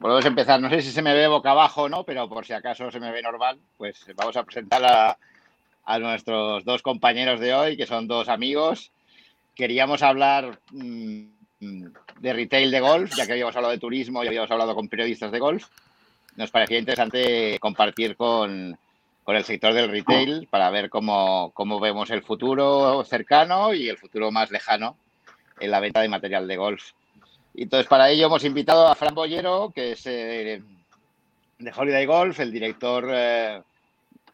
Volvemos a empezar. No sé si se me ve boca abajo o no, pero por si acaso se me ve normal, pues vamos a presentar a, nuestros dos compañeros de hoy, que son dos amigos. Queríamos hablar mmm, de retail de golf, ya que habíamos hablado de turismo y habíamos hablado con periodistas de golf. Nos parecía interesante compartir con, con el sector del retail para ver cómo, cómo vemos el futuro cercano y el futuro más lejano en la venta de material de golf. Entonces, para ello hemos invitado a Fran Bollero, que es eh, de Holiday Golf, el director, eh,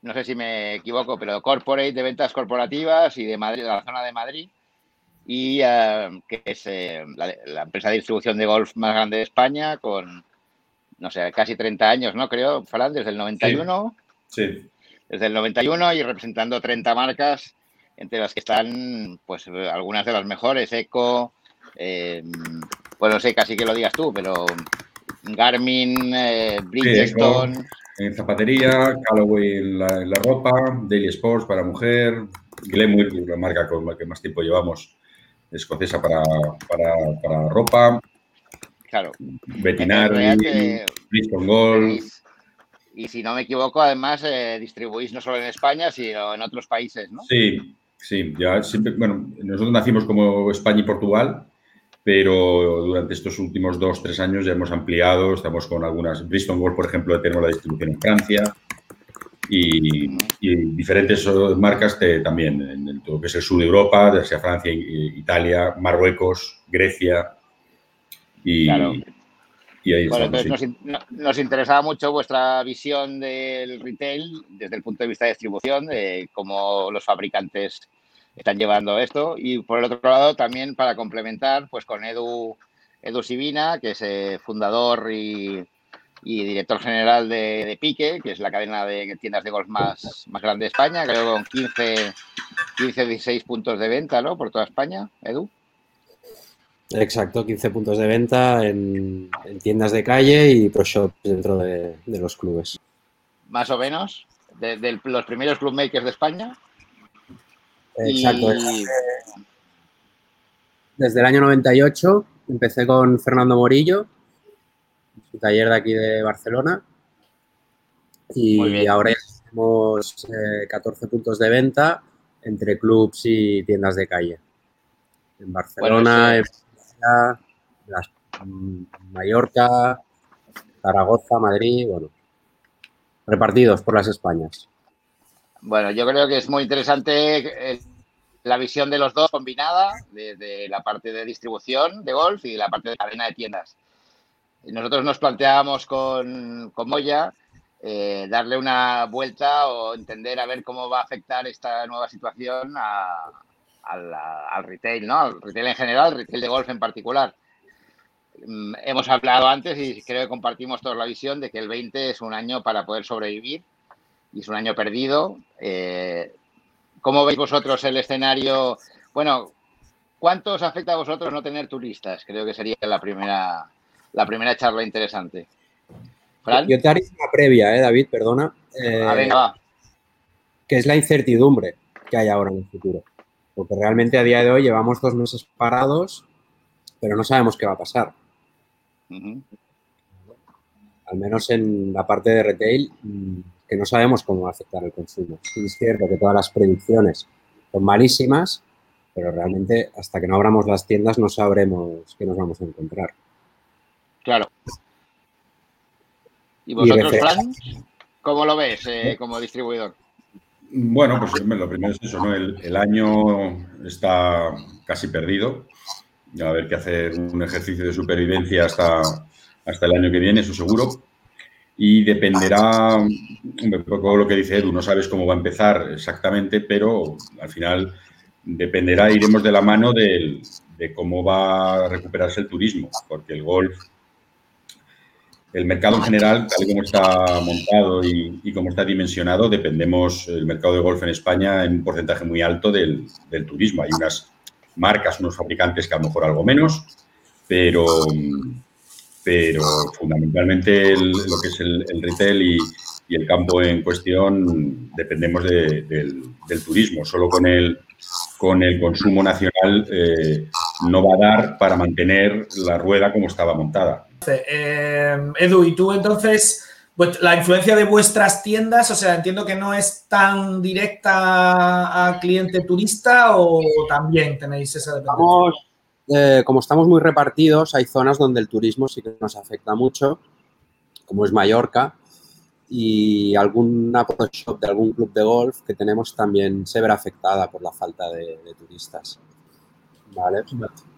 no sé si me equivoco, pero corporate de ventas corporativas y de Madrid, de la zona de Madrid, y eh, que es la, la, empresa de distribución de golf más grande de España, con, no sé, casi 30 años, ¿no? Creo, Fran, desde el 91. Sí. sí. Desde el 91 y representando 30 marcas, entre las que están, pues, algunas de las mejores, Eco, eh, bueno, no sé, casi que lo digas tú, pero Garmin, eh, Bridgestone. Sí, en zapatería, Callaway en la, en la, ropa, Daily Sports para mujer, Glenwood, la marca con la que más tiempo llevamos, escocesa para, para, para ropa. Claro. Veterinary, que... Bristol Golf. Y si no me equivoco, además eh, distribuís no solo en España, sino en otros países, ¿no? Sí, sí. Ya siempre, bueno, nosotros nacimos como España y Portugal, pero durante estos últimos dos, tres años ya hemos ampliado, estamos con algunas, Bristol Golf, por ejemplo, tenemos la distribución en Francia y, y diferentes marcas te, también en todo lo que es el sur de Europa, desde Francia, Italia, Marruecos, Grecia y, claro. y ahí bueno, estamos, entonces sí. nos, nos, interesaba mucho vuestra visión del retail desde el punto de vista de distribución, de cómo los fabricantes están llevando esto. Y por el otro lado, también para complementar, pues con Edu, Edu Sivina, que es eh, fundador y, y, director general de, de, Pique, que es la cadena de tiendas de golf más, más grande de España, creo con 15, 15, 16 puntos de venta, ¿no? Por toda España, Edu. Exacto, 15 puntos de venta en, en tiendas de calle y pro shops dentro de, de, los clubes. Más o menos, de, de los primeros club makers de España. Exacto. Y... Desde el año 98 empecé con Fernando Morillo, su taller de aquí de Barcelona. Y ahora ya tenemos eh, 14 puntos de venta entre clubs y tiendas de calle. En Barcelona, bueno, sí. en las, Mallorca, Zaragoza, Madrid, bueno, repartidos por las Españas. Bueno, yo creo que es muy interesante eh, la visión de los dos combinada, desde la parte de distribución de golf y la parte de cadena de tiendas. Nosotros nos planteábamos con, con Moya eh, darle una vuelta o entender a ver cómo va a afectar esta nueva situación a, a la, al retail, ¿no? Al retail en general, al retail de golf en particular. Mm, hemos hablado antes y creo que compartimos toda la visión de que el 20 es un año para poder sobrevivir y es un año perdido. Eh, ¿Cómo veis vosotros el escenario? Bueno, ¿cuánto os afecta a vosotros no tener turistas? Creo que sería la primera, la primera charla interesante. ¿Fran? Yo te haré una previa, ¿eh, David? Perdona. Eh, a ver, va. Que es la incertidumbre que hay ahora en el futuro. Porque realmente a día de hoy llevamos dos meses parados, pero no sabemos qué va a pasar. Uh -huh. Al menos en la parte de retail, mm, que no sabemos cómo va a afectar el consumo. Sí, es cierto que todas las predicciones son malísimas, pero realmente hasta que no abramos las tiendas no sabremos qué nos vamos a encontrar. Claro. ¿Y vosotros, y Fran, cómo lo ves eh, como distribuidor? Bueno, pues lo primero es eso, ¿no? El, el, año está casi perdido. A ver qué hacer un ejercicio de supervivencia hasta, hasta el año que viene, eso seguro. Y dependerá un poco lo que dice Edu, no sabes cómo va a empezar exactamente, pero al final dependerá, iremos de la mano del, de cómo va a recuperarse el turismo, porque el golf el mercado en general, tal y como está montado y, y, como está dimensionado, dependemos, el mercado de golf en España, en un porcentaje muy alto del, del, turismo. Hay unas marcas, unos fabricantes que a lo mejor algo menos, pero, pero fundamentalmente el, lo que es el, el retail y, y, el campo en cuestión dependemos de, del, del, turismo. Solo con el, con el consumo nacional eh, no va a dar para mantener la rueda como estaba montada Eh, Edu, ¿y tú entonces, pues, la influencia de vuestras tiendas, o sea, entiendo que no es tan directa a cliente turista o también tenéis esa dependencia? Eh, como estamos muy repartidos, hay zonas donde el turismo sí que nos afecta mucho, como es Mallorca, y alguna shop de algún club de golf que tenemos también se verá afectada por la falta de, turistas. ¿Vale?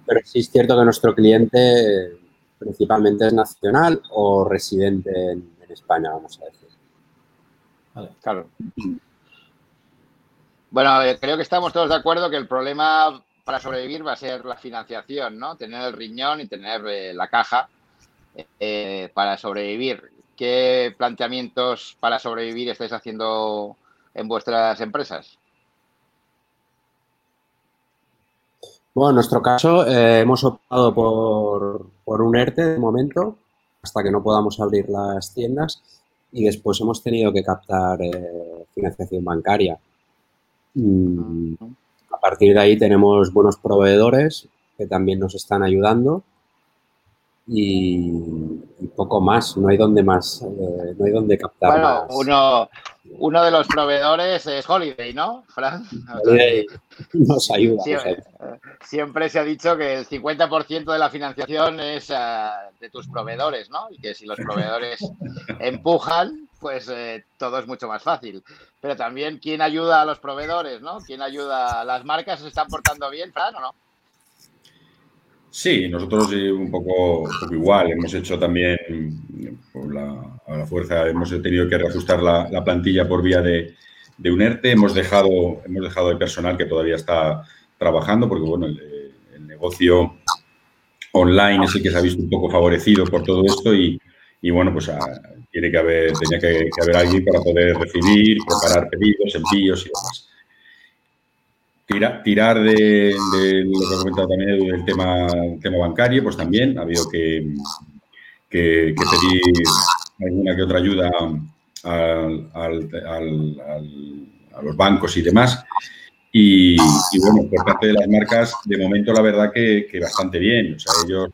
Pero sí es cierto que nuestro cliente principalmente es nacional o residente en, España, vamos a decir. Vale, claro. Bueno, creo que estamos todos de acuerdo que el problema para sobrevivir va a ser la financiación, ¿no? Tener el riñón y tener eh, la caja eh, para sobrevivir. ¿Qué planteamientos para sobrevivir estáis haciendo en vuestras empresas? Bueno, en nuestro caso eh, hemos optado por, un ERTE de momento, hasta que no podamos abrir las tiendas, y después hemos tenido que captar eh, financiación bancaria. Mm, partir de ahí tenemos buenos proveedores que también nos están ayudando y, poco más, no hay donde más, eh, no hay donde captar bueno, Uno, uno de los proveedores es Holiday, ¿no, Fran? nos ayuda. Siempre, se ha dicho que el 50% de la financiación es eh, de tus proveedores, ¿no? Y que si los proveedores empujan, pues eh, todo es mucho más fácil. Pero también, ¿quién ayuda a los proveedores, no? ¿Quién ayuda las marcas? ¿Se están portando bien, Fran, o no? Sí, nosotros un poco, igual. Hemos hecho también, por la, a la fuerza, hemos tenido que reajustar la, plantilla por vía de, de, un ERTE. Hemos dejado, hemos dejado el personal que todavía está trabajando, porque bueno, el, negocio online es el que se ha visto un poco favorecido por todo esto y, bueno, pues tiene que haber, tenía que, que, haber alguien para poder recibir, preparar pedidos, envíos y demás tirar de, lo que ha comentado también del tema, tema bancario, pues también ha habido que, que, pedir alguna que otra ayuda a los bancos y demás. Y, bueno, por parte de las marcas, de momento la verdad que, que, bastante bien. O sea, ellos,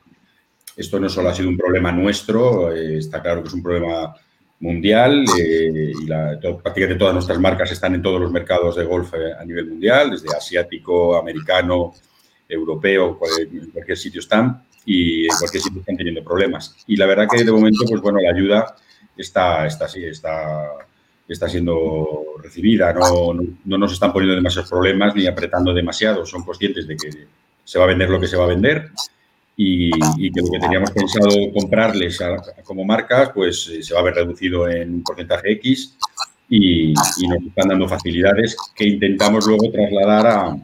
esto no solo ha sido un problema nuestro, eh, está claro que es un problema mundial eh, y prácticamente todas nuestras marcas están en todos los mercados de golf eh, a nivel mundial, desde asiático, americano, europeo, en cualquier sitio están y en cualquier sitio están teniendo problemas. Y la verdad que de momento, pues bueno, la ayuda está, está, está, está siendo recibida, no, no, nos están poniendo demasiados problemas ni apretando demasiado, son conscientes de que se va a vender lo que se va a vender y, que lo que teníamos pensado comprarles como marcas, pues eh, se va a ver reducido en un porcentaje X y, nos están dando facilidades que intentamos luego trasladar a,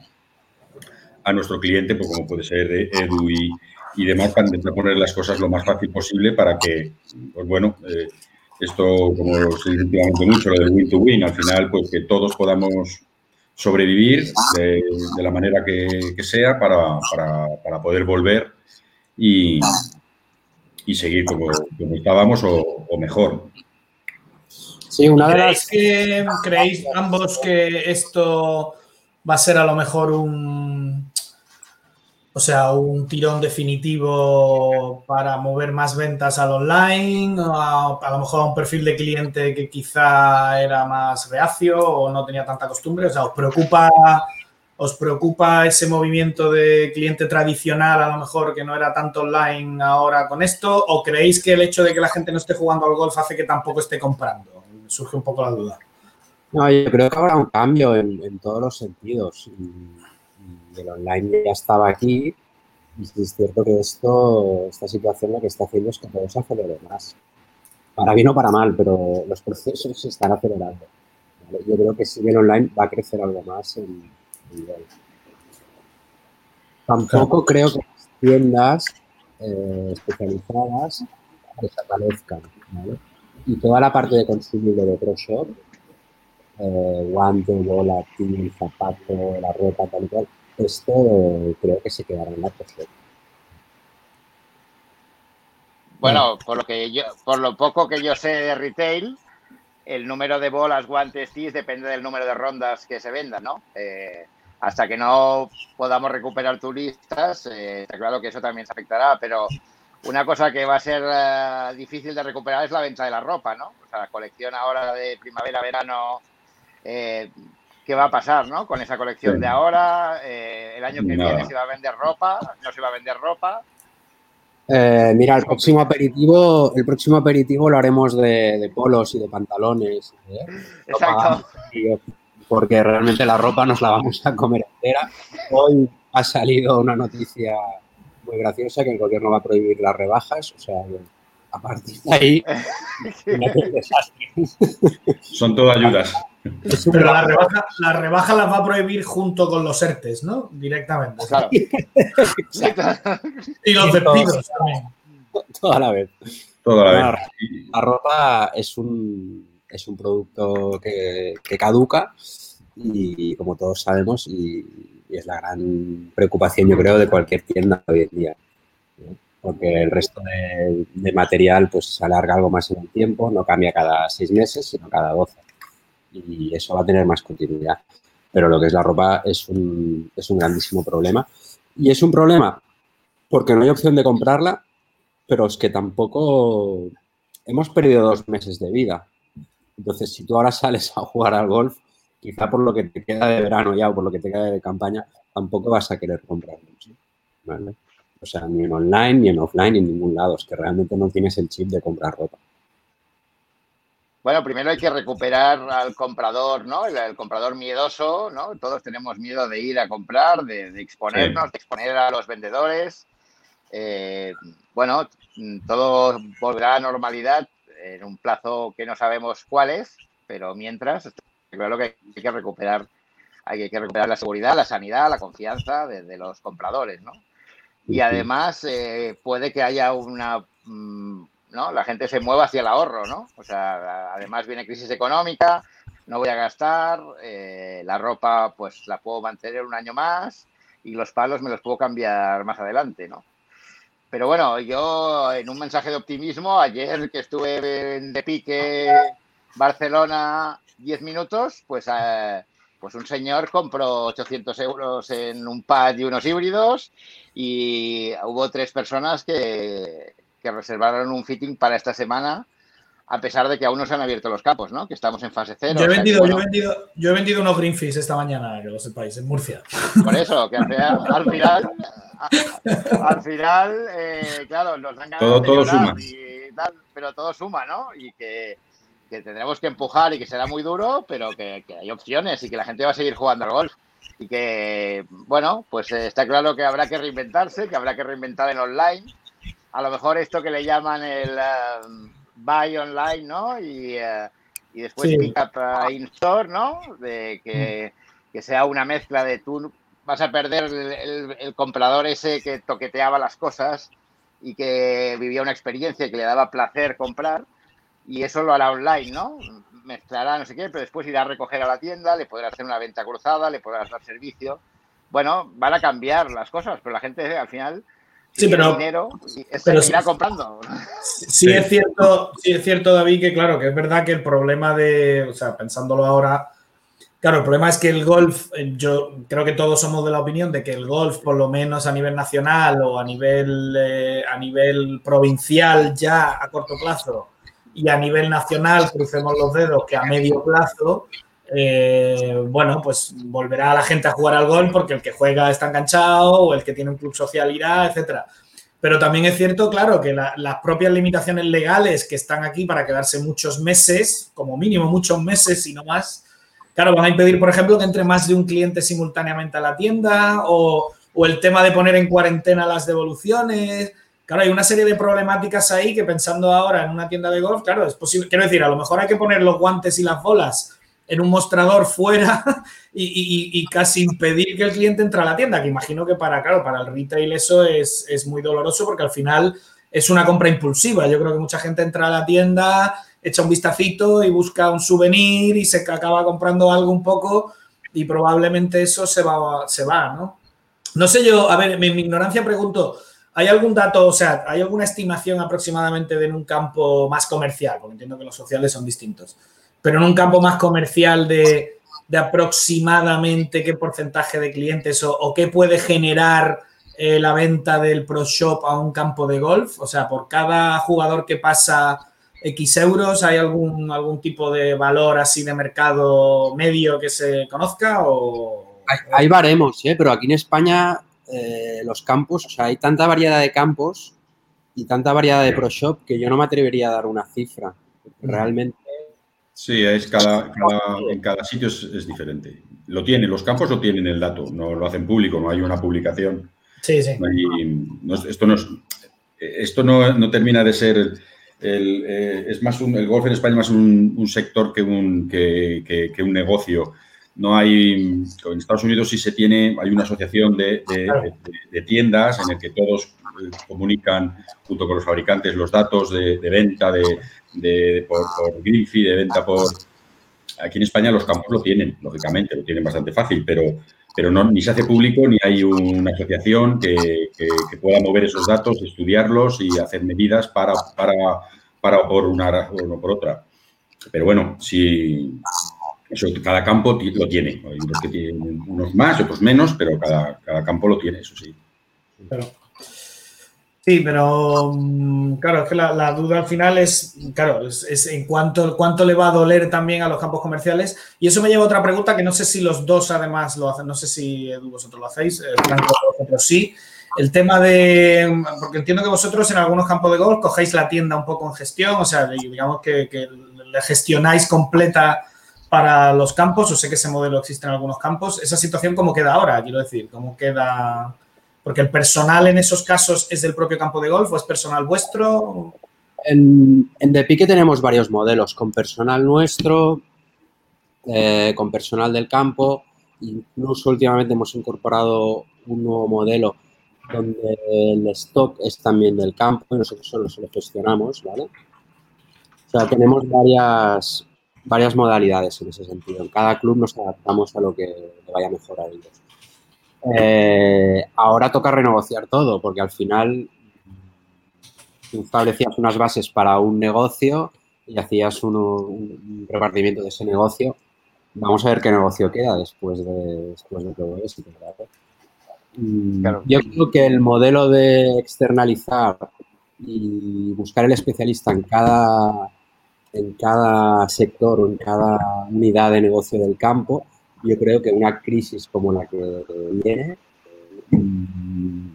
a nuestro cliente, pues como puede ser Edu y, y, demás, para intentar poner las cosas lo más fácil posible para que, pues bueno, eh, esto, como se dice últimamente mucho, lo del win to win, al final, pues que todos podamos sobrevivir de, la manera que, sea para, para, para poder volver y, y seguir como, estábamos o, mejor. Sí, una vez que creéis ambos que esto va a ser a lo mejor un o sea, un tirón definitivo para mover más ventas al online, a, a, lo mejor a un perfil de cliente que quizá era más reacio o no tenía tanta costumbre. O sea, ¿os preocupa ¿Os preocupa ese movimiento de cliente tradicional, a lo mejor que no era tanto online ahora con esto? ¿O creéis que el hecho de que la gente no esté jugando al golf hace que tampoco esté comprando? Surge un poco la duda. No, yo creo que habrá un cambio en, todos los sentidos. el online ya estaba aquí y es cierto que esto, esta situación lo que está haciendo es que todo se acelere más. Para bien o para mal, pero los procesos se están acelerando. Yo creo que si bien online va a crecer algo más en, Tampoco creo que las tiendas eh, especializadas desaparezcan, Y toda la parte de consumible de ProShop, eh, guante, bola, til, zapato, la ropa, tal y cual, esto creo que se quedará en la ProShop. Bueno, por lo que yo, por lo poco que yo sé de retail, el número de bolas, guantes, tis depende del número de rondas que se vendan, ¿no? Eh, hasta que no podamos recuperar turistas, eh, está claro que eso también se afectará, pero una cosa que va a ser eh, difícil de recuperar es la venta de la ropa, ¿no? O sea, la colección ahora de primavera-verano, eh, ¿qué va a pasar, ¿no? Con esa colección de ahora, eh, el año que viene se va a vender ropa, no se va a vender ropa. mira, el próximo aperitivo, el próximo aperitivo lo haremos de, polos y de pantalones. Exacto. Porque realmente la ropa nos la vamos a comer entera. Hoy ha salido una noticia muy graciosa que el gobierno va a prohibir las rebajas, o sea, a partir de ahí, Son todo ayudas. Pero la rebaja, la rebaja las va a prohibir junto con los ERTES, ¿no? Directamente. Claro. y los despidos también. Toda la vez. Toda la, vez. La ropa es un, es un producto que, que caduca y como todos sabemos, y es la gran preocupación, yo creo, de cualquier tienda hoy en día. Porque el resto de, material pues se alarga algo más en el tiempo, no cambia cada seis meses, sino cada doce. Y eso va a tener más continuidad. Pero lo que es la ropa es un, es un grandísimo problema. Y es un problema porque no hay opción de comprarla, pero es que tampoco hemos perdido dos meses de vida. Entonces, si tú ahora sales a jugar al golf, quizá por lo que te queda de verano ya o por lo que te queda de campaña, tampoco vas a querer comprar mucho. O sea, ni en online, ni en offline, ni en ningún lado. Es que realmente no tienes el chip de comprar ropa. Bueno, primero hay que recuperar al comprador, ¿no? El, comprador miedoso, ¿no? Todos tenemos miedo de ir a comprar, de, exponernos, de exponer a los vendedores. Eh, bueno, todo volverá a normalidad en un plazo que no sabemos cuál es, pero mientras Claro que hay que recuperar, hay que recuperar la seguridad, la sanidad, la confianza de, los compradores, ¿no? Y además eh, puede que haya una, mm, ¿no? La gente se mueva hacia el ahorro, ¿no? O sea, además viene crisis económica, no voy a gastar, eh, la ropa pues la puedo mantener un año más y los palos me los puedo cambiar más adelante, ¿no? Pero bueno, yo en un mensaje de optimismo, ayer que estuve en De Pique, Barcelona, 10 minutos, pues, eh, pues un señor compró 800 euros en un pad y unos híbridos y hubo tres personas que, que reservaron un fitting para esta semana a pesar de que aún no se han abierto los capos, ¿no? Que estamos en fase cero. Yo he vendido, yo he vendido, yo he vendido unos Greenfish esta mañana, que lo sepáis, en Murcia. Por eso, que al final, al final, eh, claro, nos dan ganas todo, todo suma. pero todo suma, ¿no? Y que, que tendremos que empujar y que será muy duro, pero que, hay opciones y que la gente va a seguir jugando al golf. Y que, bueno, pues eh, está claro que habrá que reinventarse, que habrá que reinventar en online. A lo mejor esto que le llaman el um, buy online, ¿no? Y, eh, y después pick up uh, in store, ¿no? De que, que, sea una mezcla de tú vas a perder el, el comprador ese que toqueteaba las cosas y que vivía una experiencia que le daba placer comprar y eso lo hará online, ¿no? Mezclará no sé qué, pero después irá a recoger a la tienda, le podrá hacer una venta cruzada, le podrás dar servicio. Bueno, van a cambiar las cosas, pero la gente al final sí, pero, dinero pero seguirá comprando. Sí, es cierto, sí es cierto, David, que claro, que es verdad que el problema de, o sea, pensándolo ahora, claro, el problema es que el golf, eh, yo creo que todos somos de la opinión de que el golf, por lo menos a nivel nacional o a nivel, eh, a nivel provincial ya a corto plazo, y a nivel nacional, crucemos los dedos, que a medio plazo, eh, bueno, pues volverá la gente a jugar al golf porque el que juega está enganchado o el que tiene un club social irá, etcétera. Pero también es cierto, claro, que las propias limitaciones legales que están aquí para quedarse muchos meses, como mínimo muchos meses y no más, claro, van a impedir, por ejemplo, que entre más de un cliente simultáneamente a la tienda o, o el tema de poner en cuarentena las devoluciones. Claro, hay una serie de problemáticas ahí que pensando ahora en una tienda de golf, claro, es posible. Quiero decir, a lo mejor hay que poner los guantes y las bolas en un mostrador fuera y, casi impedir que el cliente entre a la tienda, que imagino que para, claro, para el retail eso es, es, muy doloroso porque al final es una compra impulsiva. Yo creo que mucha gente entra a la tienda, echa un vistacito y busca un souvenir y se acaba comprando algo un poco y probablemente eso se va, se va ¿no? No sé yo, a ver, en mi ignorancia pregunto, ¿Hay algún dato, o sea, hay alguna estimación aproximadamente de en un campo más comercial? Porque entiendo que los sociales son distintos. Pero en un campo más comercial de, aproximadamente qué porcentaje de clientes o, qué puede generar eh, la venta del Pro Shop a un campo de golf? O sea, por cada jugador que pasa X euros, ¿hay algún, algún tipo de valor así de mercado medio que se conozca? O... Hay, baremos, ¿eh? pero aquí en España eh, los campos, o sea, hay tanta variedad de campos y tanta variedad de Pro Shop que yo no me atrevería a dar una cifra. Realmente. Sí, es cada, en cada sitio es, diferente. Lo tienen, los campos lo tienen el dato, no lo hacen público, no hay una publicación. Sí, sí. esto no, esto no, termina de ser. El, eh, es más un, el golf en España es más un, sector que un, que, un negocio. No hay, en Estados Unidos sí se tiene, hay una asociación de, tiendas en el que todos eh, comunican junto con los fabricantes los datos de, venta de, por, por de venta por... Aquí en España los campos lo tienen, lógicamente, lo tienen bastante fácil, pero, pero no, ni se hace público ni hay una asociación que, pueda mover esos datos, estudiarlos y hacer medidas para, para, para por una o por otra. Pero bueno, si cada campo lo tiene. Hay unos que tienen unos más, otros menos, pero cada, cada campo lo tiene, eso sí. Sí, pero mm, claro, es que la, duda al final es, claro, es, en cuánto, cuánto le va a doler también a los campos comerciales. Y eso me lleva a otra pregunta que no sé si los dos además lo hacen, no sé si vosotros lo hacéis, eh, Franco vosotros sí. El tema de, porque entiendo que vosotros en algunos campos de golf cogéis la tienda un poco en gestión, o sea, digamos que, que le gestionáis completa para los campos, o sé que ese modelo existe en algunos campos. ¿Esa situación cómo queda ahora? Quiero decir, ¿cómo queda...? Porque el personal en esos casos es del propio campo de golf o es personal vuestro. En, en The tenemos varios modelos, con personal nuestro, eh, con personal del campo. Incluso últimamente hemos incorporado un nuevo modelo donde el stock es también del campo y nosotros solo lo gestionamos, ¿vale? O sea, tenemos varias, varias modalidades en ese sentido. En cada club nos adaptamos a lo que le vaya a ellos. Eh, ahora toca renegociar todo, porque al final tú establecías unas bases para un negocio y hacías un repartimiento de ese negocio. Vamos a ver qué negocio queda después de, después de todo esto. Mm, yo creo que el modelo de externalizar y buscar el especialista en cada, en cada sector o en cada unidad de negocio del campo yo creo que una crisis como la que viene mm,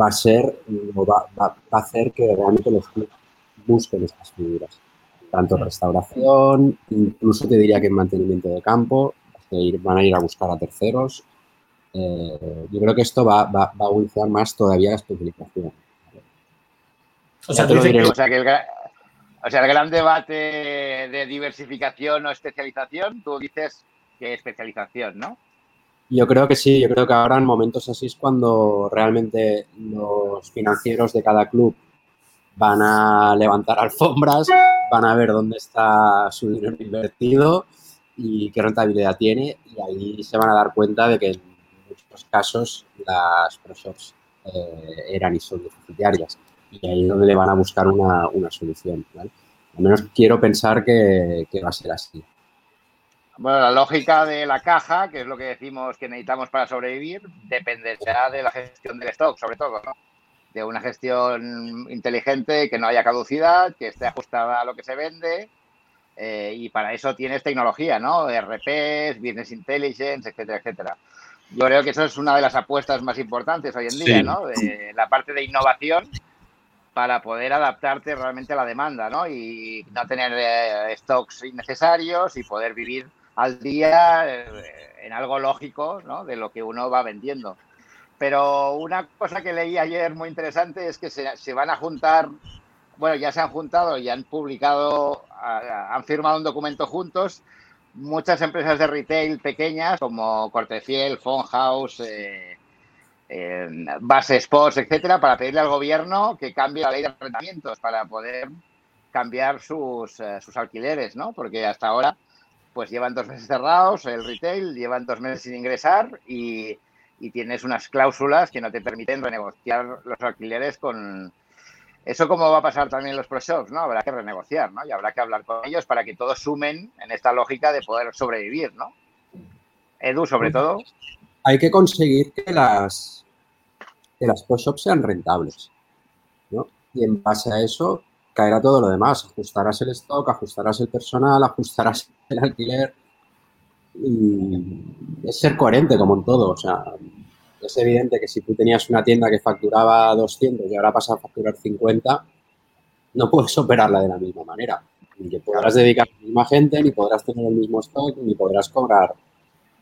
va a ser, va, va, a hacer que realmente los clubes busquen estas figuras. Tanto restauración, incluso te diría que en mantenimiento de campo, van a ir a buscar a terceros. Eh, yo creo que esto va, va, a evolucionar más todavía la especialización. O sea, o sea, que el, o sea, el gran debate de diversificación o especialización, tú dices que especialización, ¿no? Yo creo que sí, yo creo que ahora en momentos así es cuando realmente los financieros de cada club van a levantar alfombras, van a ver dónde está su dinero invertido y qué rentabilidad tiene y ahí se van a dar cuenta de que en muchos casos las pro eh, eran y son deficitarias y ahí es donde le van a buscar una, solución. Al menos quiero pensar que va a ser así. Bueno, la lógica de la caja, que es lo que decimos que necesitamos para sobrevivir, dependerá de la gestión del stock, sobre todo, ¿no? De una gestión inteligente, que no haya caducidad, que esté ajustada a lo que se vende. Eh, y para eso tienes tecnología, ¿no? RPs, Business Intelligence, etcétera, etcétera. Yo creo que eso es una de las apuestas más importantes hoy en día, ¿no? De la parte de innovación para poder adaptarte realmente a la demanda, ¿no? Y no tener eh, stocks innecesarios y poder vivir al día eh, en algo lógico ¿no? de lo que uno va vendiendo. Pero una cosa que leí ayer muy interesante es que se, van a juntar, bueno, ya se han juntado y han publicado, han firmado un documento juntos muchas empresas de retail pequeñas como Cortefiel, Phone House, eh, Base Sports, etcétera, para pedirle al gobierno que cambie la ley de arrendamientos para poder cambiar sus, eh, sus alquileres, ¿no? Porque hasta ahora pues llevan dos meses cerrados, el retail, llevan dos meses sin ingresar y, tienes unas cláusulas que no te permiten renegociar los alquileres con... Eso como va a pasar también en los pro shops, ¿no? Habrá que renegociar, ¿no? Y habrá que hablar con ellos para que todos sumen en esta lógica de poder sobrevivir, ¿no? Edu, sobre todo. Hay que conseguir que las, que las pro shops sean rentables. ¿no? Y en base a eso caerá todo lo demás. Ajustarás el stock, ajustarás el personal, ajustarás el alquiler. Y es ser coherente como en todo. O sea, es evidente que si tú tenías una tienda que facturaba 200 y ahora pasa a facturar 50, no puedes operarla de la misma manera. Ni podrás dedicar a la misma gente, ni podrás tener el mismo stock, ni podrás cobrar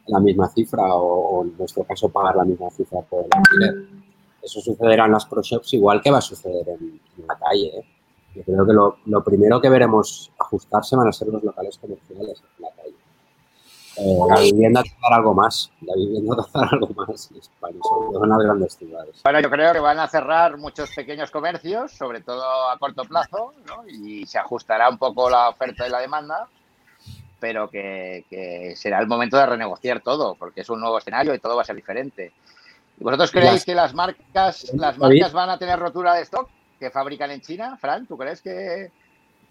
la misma cifra o, en nuestro caso pagar la misma cifra por el alquiler. Eso sucederá en las pro shops igual que va a suceder en, la calle. ¿eh? Yo creo que lo, lo, primero que veremos ajustarse van a ser los locales comerciales en la calle. Eh, la vivienda dar algo más, la vivienda dar algo más en España, sobre todo en las grandes ciudades. Bueno, yo creo que van a cerrar muchos pequeños comercios, sobre todo a corto plazo, ¿no? y se ajustará un poco la oferta y la demanda, pero que, que, será el momento de renegociar todo, porque es un nuevo escenario y todo va a ser diferente. ¿Y vosotros creéis que las marcas, las marcas van a tener rotura de stock que fabrican en China? Fran, ¿tú crees que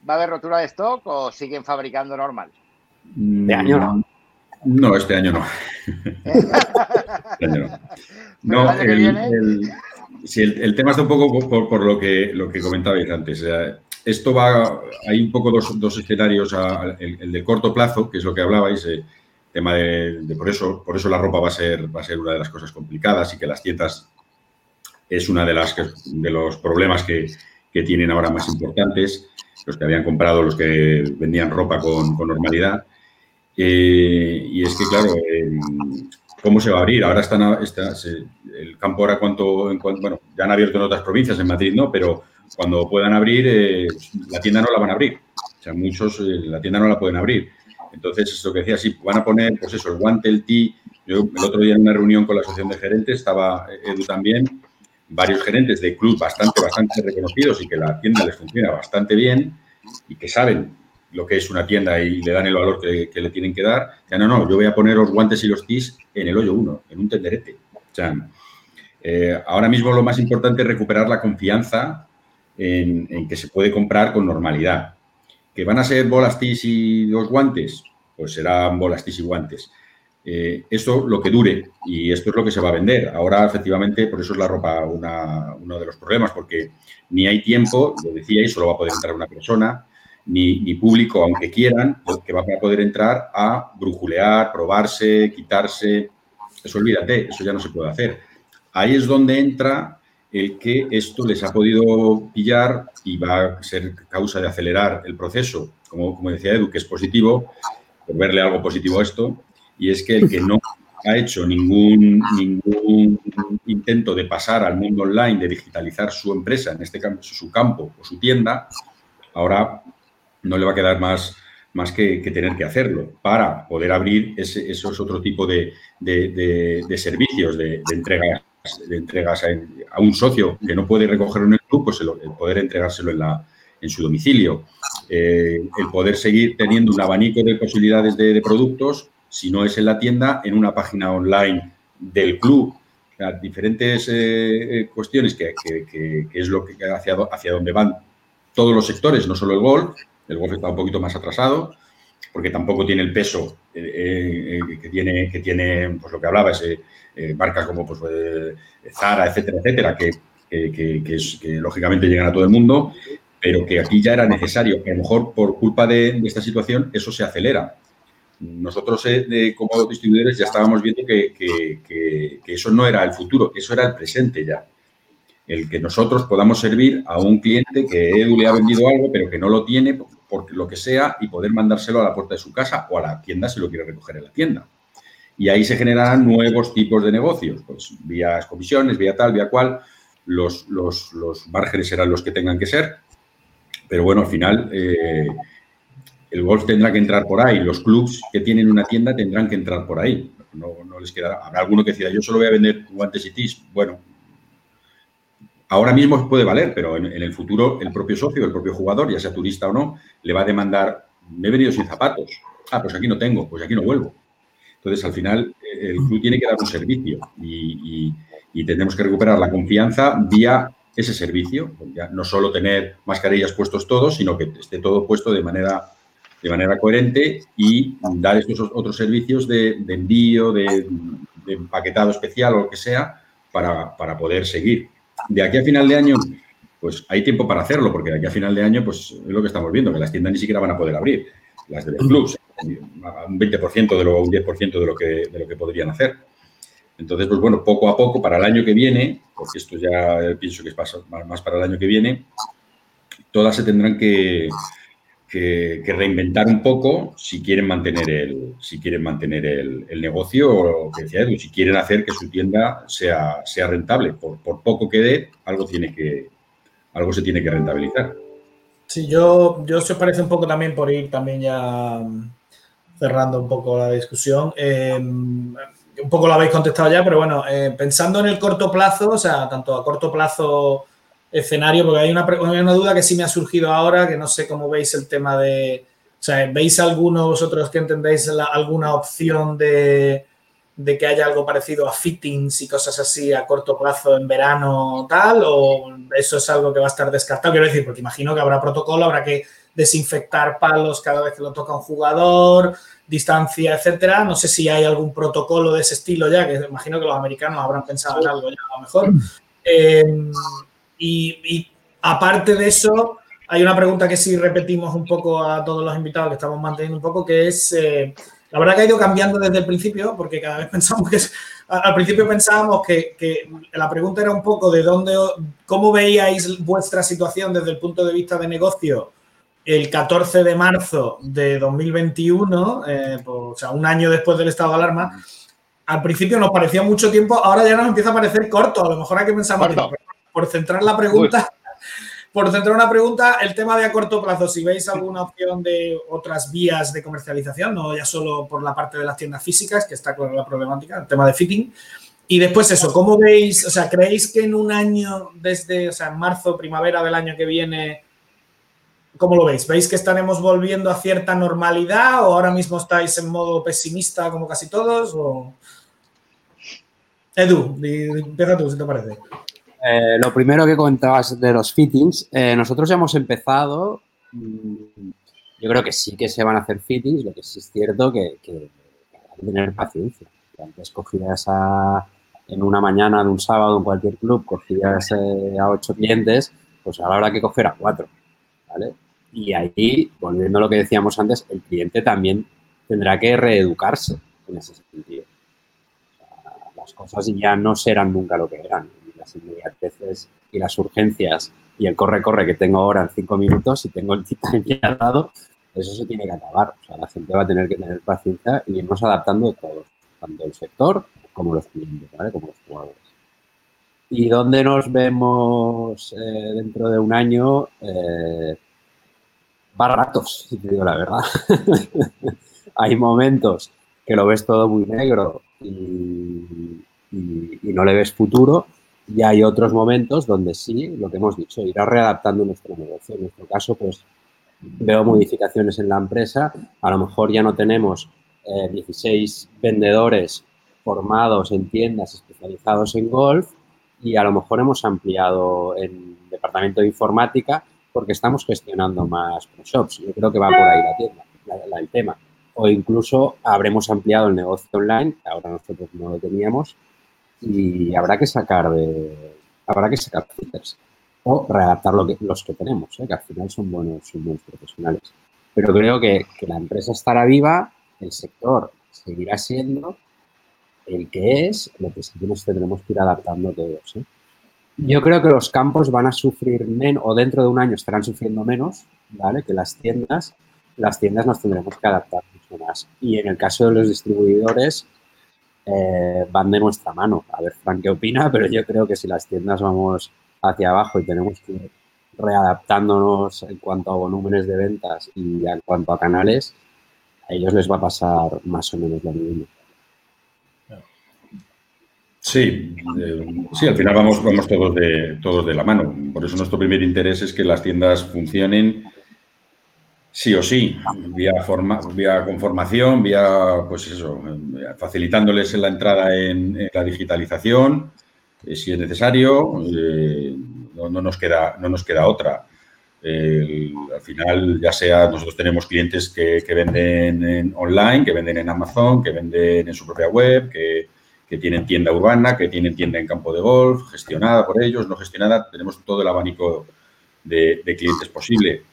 va a haber rotura de stock o siguen fabricando normal? De año no. No, este año no. no. el, el, tema está un poco por, lo, que, lo que comentabais antes. esto va, hay un poco dos, escenarios, el, de corto plazo, que es lo que hablabais, eh, tema de, por eso, por eso la ropa va a ser, va a ser una de las cosas complicadas y que las tiendas es una de las de los problemas que, que tienen ahora más importantes, los que habían comprado, los que vendían ropa con, normalidad. Eh, y es que, claro, ¿cómo se va a abrir? Ahora están, está, el campo ahora cuánto, en cuanto, bueno, ya han abierto en otras provincias, en Madrid no, pero cuando puedan abrir, eh, la tienda no la van a abrir. O sea, muchos eh, la tienda no la pueden abrir. Entonces, eso que decía, sí, van a poner, pues eso, el guante, el ti. Yo el otro día en una reunión con la asociación de gerentes, estaba Edu también, varios gerentes de club bastante, bastante reconocidos y que la tienda les funciona bastante bien y que saben lo que es una tienda y le dan el valor que, le tienen que dar. Ya no, no, yo voy a poner los guantes y los tis en el hoyo uno, en un tenderete. O sea, eh, ahora mismo lo más importante es recuperar la confianza en, que se puede comprar con normalidad. ¿Que van a ser bolas tis y los guantes? Pues serán bolas tis y guantes. Eh, esto lo que dure y esto es lo que se va a vender. Ahora, efectivamente, por eso es la ropa uno de los problemas, porque ni hay tiempo, lo decía, y solo va a poder entrar una persona ni, público, aunque quieran, que van a poder entrar a brujulear, probarse, quitarse. Eso olvídate, eso ya no se puede hacer. Ahí es donde entra el que esto les ha podido pillar y va a ser causa de acelerar el proceso, como, como decía Edu, que es positivo, por verle algo positivo a esto, y es que el que no ha hecho ningún, ningún intento de pasar al mundo online, de digitalizar su empresa, en este caso su campo o su tienda, ahora no le va a quedar más, más que, tener que hacerlo para poder abrir ese, esos otro tipo de, servicios, de, entregas, de entregas a, un socio que no puede recogerlo en el club, pues el, poder entregárselo en, la, en su domicilio. Eh, el poder seguir teniendo un abanico de posibilidades de, productos, si no es en la tienda, en una página online del club. diferentes eh, eh, cuestiones que, es lo que hacia, hacia donde van todos los sectores, no solo el golf, el golf está un poquito más atrasado porque tampoco tiene el peso eh, que tiene, que tiene pues lo que hablaba, ese, eh, marcas como pues, Zara, etcétera, etcétera, que, lógicamente llegan a todo el mundo, pero que aquí ya era necesario. A lo mejor por culpa de, esta situación eso se acelera. Nosotros como distribuidores ya estábamos viendo que, eso no era el futuro, que eso era el presente ya el que nosotros podamos servir a un cliente que Edu le ha vendido algo, pero que no lo tiene por lo que sea y poder mandárselo a la puerta de su casa o a la tienda si lo quiere recoger en la tienda. Y ahí se generarán nuevos tipos de negocios, pues vía comisiones, vía tal, vía cual. Los, los, márgenes serán los que tengan que ser, pero bueno, al final eh, el golf tendrá que entrar por ahí. Los clubs que tienen una tienda tendrán que entrar por ahí. No, no les quedará. Habrá alguno que decida, yo solo voy a vender guantes y tis. Bueno, Ahora mismo puede valer, pero en, el futuro el propio socio, el propio jugador, ya sea turista o no, le va a demandar, me he venido sin zapatos. Ah, pues aquí no tengo, pues aquí no vuelvo. Entonces, al final, el club tiene que dar un servicio y, tenemos que recuperar la confianza vía ese servicio. No solo tener mascarillas puestos todos, sino que esté todo puesto de manera, de manera coherente y dar estos otros servicios de, envío, de, de empaquetado especial o lo que sea, para, para poder seguir. De aquí a final de año, pues hay tiempo para hacerlo, porque de aquí a final de año, pues es lo que estamos viendo, que las tiendas ni siquiera van a poder abrir, las de los clubs, un 20% de lo, un 10% de lo, que, de lo que podrían hacer. Entonces, pues bueno, poco a poco, para el año que viene, porque esto ya pienso que es más para el año que viene, todas se tendrán que, reinventar un poco si quieren mantener el, si quieren mantener el, negocio o que decía Edu, si quieren hacer que su tienda sea, sea rentable. Por, por, poco que dé, algo tiene que, algo se tiene que rentabilizar. Sí, yo, yo se parece un poco también por ir también ya cerrando un poco la discusión. Eh, un poco lo habéis contestado ya, pero bueno, eh, pensando en el corto plazo, o sea, tanto a corto plazo escenario, porque hay una, una, duda que sí me ha surgido ahora, que no sé cómo veis el tema de, o sea, ¿veis alguno vosotros que entendéis alguna opción de, de, que haya algo parecido a fittings y cosas así a corto plazo en verano tal? ¿O eso es algo que va a estar descartado? Quiero decir, porque imagino que habrá protocolo, habrá que desinfectar palos cada vez que lo toca un jugador, distancia, etcétera. No sé si hay algún protocolo de ese estilo ya, que imagino que los americanos habrán pensado en algo ya a lo mejor. Eh, y, aparte de eso, hay una pregunta que sí repetimos un poco a todos los invitados que estamos manteniendo un poco, que es, eh, la verdad que ha ido cambiando desde el principio, porque cada vez pensamos que es, al principio pensábamos que, que, la pregunta era un poco de dónde, cómo veíais vuestra situación desde el punto de vista de negocio el 14 de marzo de 2021, eh, pues, o sea, un año después del estado de alarma. Al principio nos parecía mucho tiempo, ahora ya nos empieza a parecer corto, a lo mejor hay que pensar más por centrar la pregunta, por centrar una pregunta, el tema de a corto plazo, si veis alguna opción de otras vías de comercialización, no ya solo por la parte de las tiendas físicas, que está con la problemática, el tema de fitting. Y después eso, ¿cómo veis? O sea, ¿creéis que en un año, desde, o sea, en marzo, primavera del año que viene, ¿cómo lo veis? ¿Veis que estaremos volviendo a cierta normalidad o ahora mismo estáis en modo pesimista como casi todos? O... Edu, empieza tú, si te parece. Eh, lo primero que comentabas de los fittings, eh, nosotros ya hemos empezado, mm, yo creo que sí que se van a hacer fittings, lo que sí es cierto que, que, hay que tener paciencia. Antes cogías a, en una mañana de un sábado en cualquier club, cogías eh, a ocho clientes, pues ahora habrá que coger a cuatro, ¿vale? Y ahí, volviendo a lo que decíamos antes, el cliente también tendrá que reeducarse en ese sentido. las cosas ya no serán nunca lo que eran inmediateces y las urgencias y el corre-corre que tengo ahora en cinco minutos, y tengo el titán ya dado, eso se tiene que acabar. O sea, la gente va a tener que tener paciencia y irnos adaptando todos, tanto el sector como los clientes, ¿vale? Como los jugadores. ¿Y dónde nos vemos eh, dentro de un año? Eh, va ratos, si te digo la verdad. Hay momentos que lo ves todo muy negro y, y, no le ves futuro y hay otros momentos donde sí, lo que hemos dicho, irá readaptando nuestro negocio. En nuestro caso, pues veo modificaciones en la empresa. A lo mejor ya no tenemos 16 eh, vendedores formados en tiendas especializados en golf y a lo mejor hemos ampliado el departamento de informática porque estamos gestionando más shops. Yo creo que va por ahí la tienda, el tema. O incluso habremos ampliado el negocio online, ahora nosotros no lo teníamos, y habrá que sacar de habrá que sacar filters o readaptar lo que, los que tenemos, ¿eh? que al final son buenos, son buenos profesionales. Pero creo que, que, la empresa estará viva, el sector seguirá siendo el que es, lo que sí que nos tendremos que ir adaptando todos. ¿eh? Yo creo que los campos van a sufrir menos, o dentro de un año estarán sufriendo menos, ¿vale? Que las tiendas, las tiendas nos tendremos que adaptar mucho más. Y en el caso de los distribuidores, eh, van de nuestra mano. A ver, Frank, ¿qué opina? Pero yo creo que si las tiendas vamos hacia abajo y tenemos que ir readaptándonos en cuanto a volúmenes de ventas y en cuanto a canales, a ellos les va a pasar más o menos lo mismo. Sí, eh, sí, al final vamos, vamos todos, de, todos de la mano. Por eso nuestro primer interés es que las tiendas funcionen Sí o sí, vía, forma, vía conformación, vía, pues eso, facilitándoles la entrada en, la digitalización, eh, si es necesario, eh, no, nos queda, no nos queda otra. al final, ya sea, nosotros tenemos clientes que, venden en online, que venden en Amazon, que venden en su propia web, que, que tienen tienda urbana, que tienen tienda en campo de golf, gestionada por ellos, no gestionada, tenemos todo el abanico de, clientes posible.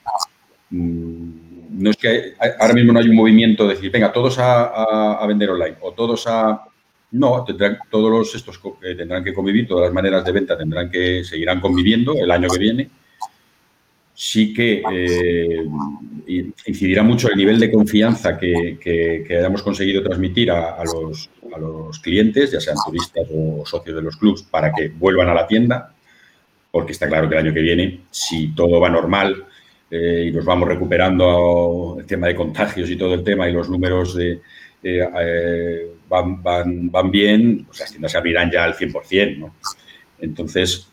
Mm, no es que ahora mismo no hay un movimiento de decir, venga, todos a, vender online o todos a... No, todos los estos tendrán que convivir, todas las maneras de venta tendrán que seguirán conviviendo el año que viene. Sí que eh, incidirá mucho el nivel de confianza que, que, hayamos conseguido transmitir a, los, a, los, clientes, ya sean turistas o socios de los clubs, para que vuelvan a la tienda, porque está claro que el año que viene, si todo va normal eh, y nos vamos recuperando el tema de contagios y todo el tema y los números de, eh, van, van, van, bien, pues las tiendas se abrirán ya al 100%, ¿no? Entonces,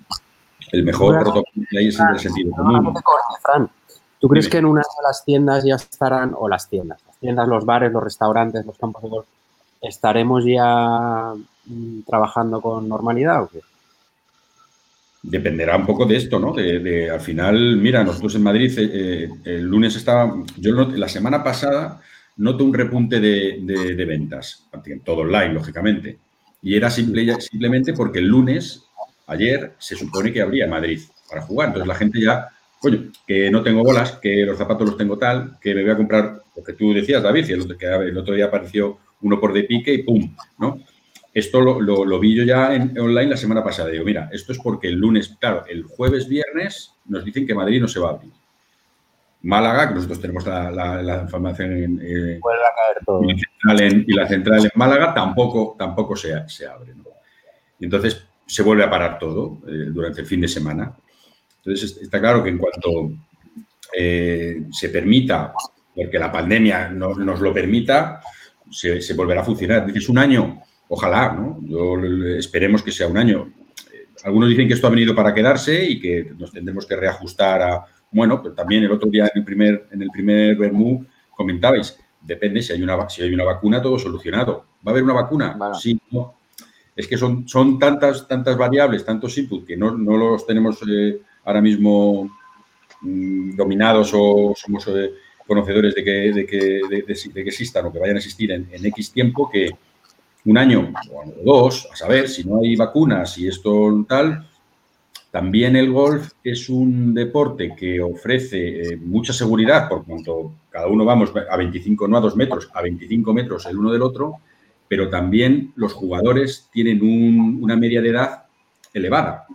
el mejor protocolo que hay es el sentido común. ¿tú crees que en una de las tiendas ya estarán, o las tiendas, las tiendas, los bares, los restaurantes, los campos de golf, estaremos ya mm, trabajando con normalidad o qué? Dependerá un poco de esto, ¿no? De, al final, mira, nosotros en Madrid eh, eh, el lunes estaba, yo la semana pasada noto un repunte de, ventas, todo online, lógicamente, y era simplemente porque el lunes ayer se supone que habría Madrid para jugar. Entonces la gente ya, coño, que no tengo bolas, que los zapatos los tengo tal, que me voy a comprar lo que tú decías, David, que el otro día apareció uno por de pique y pum, ¿no? Esto lo, vi yo ya en, online la semana pasada. Digo, mira, esto es porque el lunes, claro, el jueves, viernes nos dicen que Madrid no se va a abrir. Málaga, que nosotros tenemos la, información en, eh, Y, la central en, Málaga, tampoco, tampoco se, se abre. ¿no? entonces, se vuelve a parar todo eh, durante el fin de semana. Entonces, está claro que en cuanto eh, se permita, porque la pandemia no, nos lo permita, se, volverá a funcionar. Dices un año, ojalá, ¿no? Yo, esperemos que sea un año. Algunos dicen que esto ha venido para quedarse y que nos tendremos que reajustar a. Bueno, pero también el otro día en el primer, en el primer Bermú comentabais, depende si hay una, si hay una vacuna, todo solucionado. ¿Va a haber una vacuna? Sí, no es que son, son tantas, tantas variables, tantos inputs que no, los tenemos eh, ahora mismo mm, dominados o somos eh, conocedores de que, de, que, de, que, existan o que vayan a existir en, X tiempo que un año o dos, a saber, si no hay vacunas y esto tal, también el golf es un deporte que ofrece eh, mucha seguridad por cuanto cada uno vamos a 25, no a dos metros, a 25 metros el uno del otro pero también los jugadores tienen una media de edad elevada,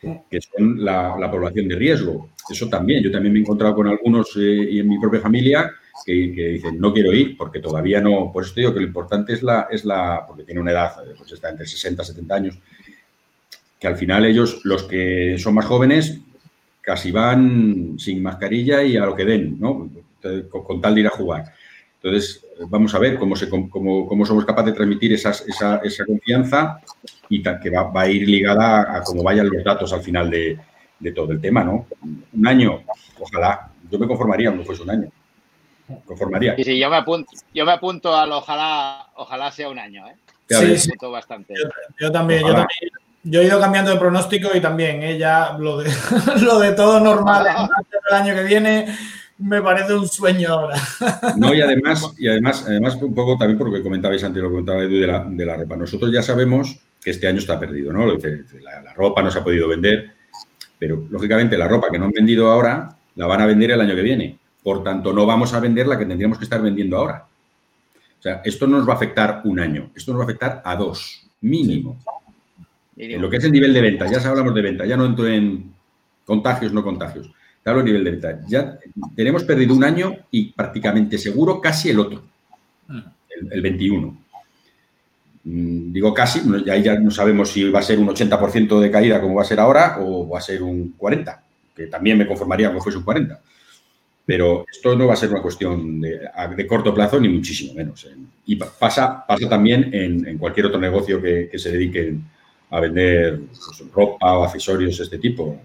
que son la, población de riesgo. Eso también, yo también me he encontrado con algunos eh, y en mi propia familia que, dicen, no quiero ir porque todavía no, por eso te digo que lo importante es la, es la porque tiene una edad, pues está entre 60 y 70 años, que al final ellos, los que son más jóvenes, casi van sin mascarilla y a lo que den, ¿no? con tal de ir a jugar. Entonces, vamos a ver cómo, se, cómo, somos capaces de transmitir esa, confianza y que va, a ir ligada a, cómo vayan los datos al final de, todo el tema, ¿no? Un año, ojalá. Yo me conformaría aunque fuese un año. Conformaría. Sí, sí, yo me apunto, yo me apunto al ojalá, ojalá sea un año, ¿eh? Sí, sí. Bastante. Yo, también, yo también. Yo he ido cambiando de pronóstico y también, ¿eh? ya lo de, lo de todo normal el año que viene me parece un sueño ahora. No, y además, y además, además un poco también porque comentabais antes lo que comentaba Edu de la, de la ropa. Nosotros ya sabemos que este año está perdido, ¿no? La, la, ropa no se ha podido vender, pero lógicamente la ropa que no han vendido ahora la van a vender el año que viene. Por tanto, no vamos a vender la que tendríamos que estar vendiendo ahora. O sea, esto no nos va a afectar un año, esto nos va a afectar a dos, mínimo. En lo que es el nivel de venta, ya hablamos de venta, ya no entro en contagios, no contagios a nivel de venta. Ya tenemos perdido un año y prácticamente seguro casi el otro, mm. el, 21. Mm, digo casi, ahí ya no sabemos si va a ser un 80% de caída como va a ser ahora o va a ser un 40%, que también me conformaría como fuese un 40%. Pero esto no va a ser una cuestión de, corto plazo, ni muchísimo menos. Y pasa, pasa también en, cualquier otro negocio que, se dedique a vender pues, ropa o accesorios de este tipo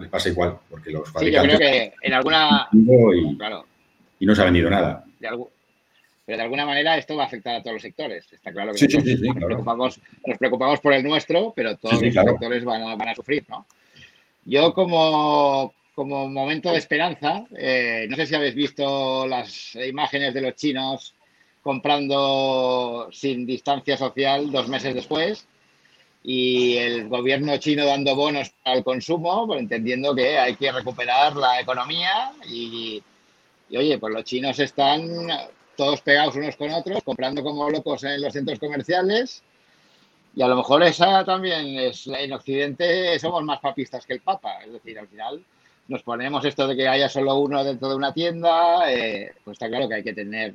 les pasa igual, porque los fabricantes... Sí, yo creo que en alguna... Y, claro. y no se ha vendido nada. pero de alguna manera esto va a afectar a todos los sectores. Está claro que nos, preocupamos, nos, preocupamos, por el nuestro, pero todos los sectores van a, van a, sufrir, ¿no? Yo como, como momento de esperanza, eh, no sé si habéis visto las imágenes de los chinos comprando sin distancia social dos meses después y el gobierno chino dando bonos al consumo, pues entendiendo que hay que recuperar la economía y, y, oye, pues los chinos están todos pegados unos con otros, comprando como locos en los centros comerciales y a lo mejor esa también es, en Occidente somos más papistas que el Papa, es decir, al final nos ponemos esto de que haya solo uno dentro de una tienda, eh, pues está claro que hay que tener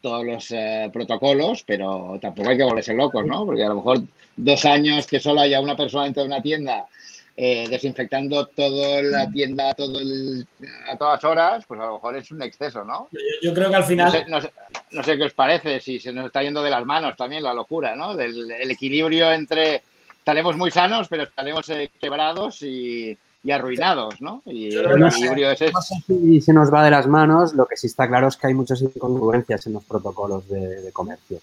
todos los eh, protocolos, pero tampoco hay que volverse locos, ¿no? Porque a lo mejor dos años que solo haya una persona dentro de una tienda eh, desinfectando toda la tienda todo a todas horas, pues a lo mejor es un exceso, ¿no? Yo, creo que al final... No sé, qué os parece, si se nos está yendo de las manos también la locura, ¿no? Del el equilibrio entre estaremos muy sanos, pero estaremos eh, quebrados y, arruinados, ¿no? Y el equilibrio es No sé si se nos va de las manos, lo que sí está claro es que hay muchas incongruencias en los protocolos de comercio.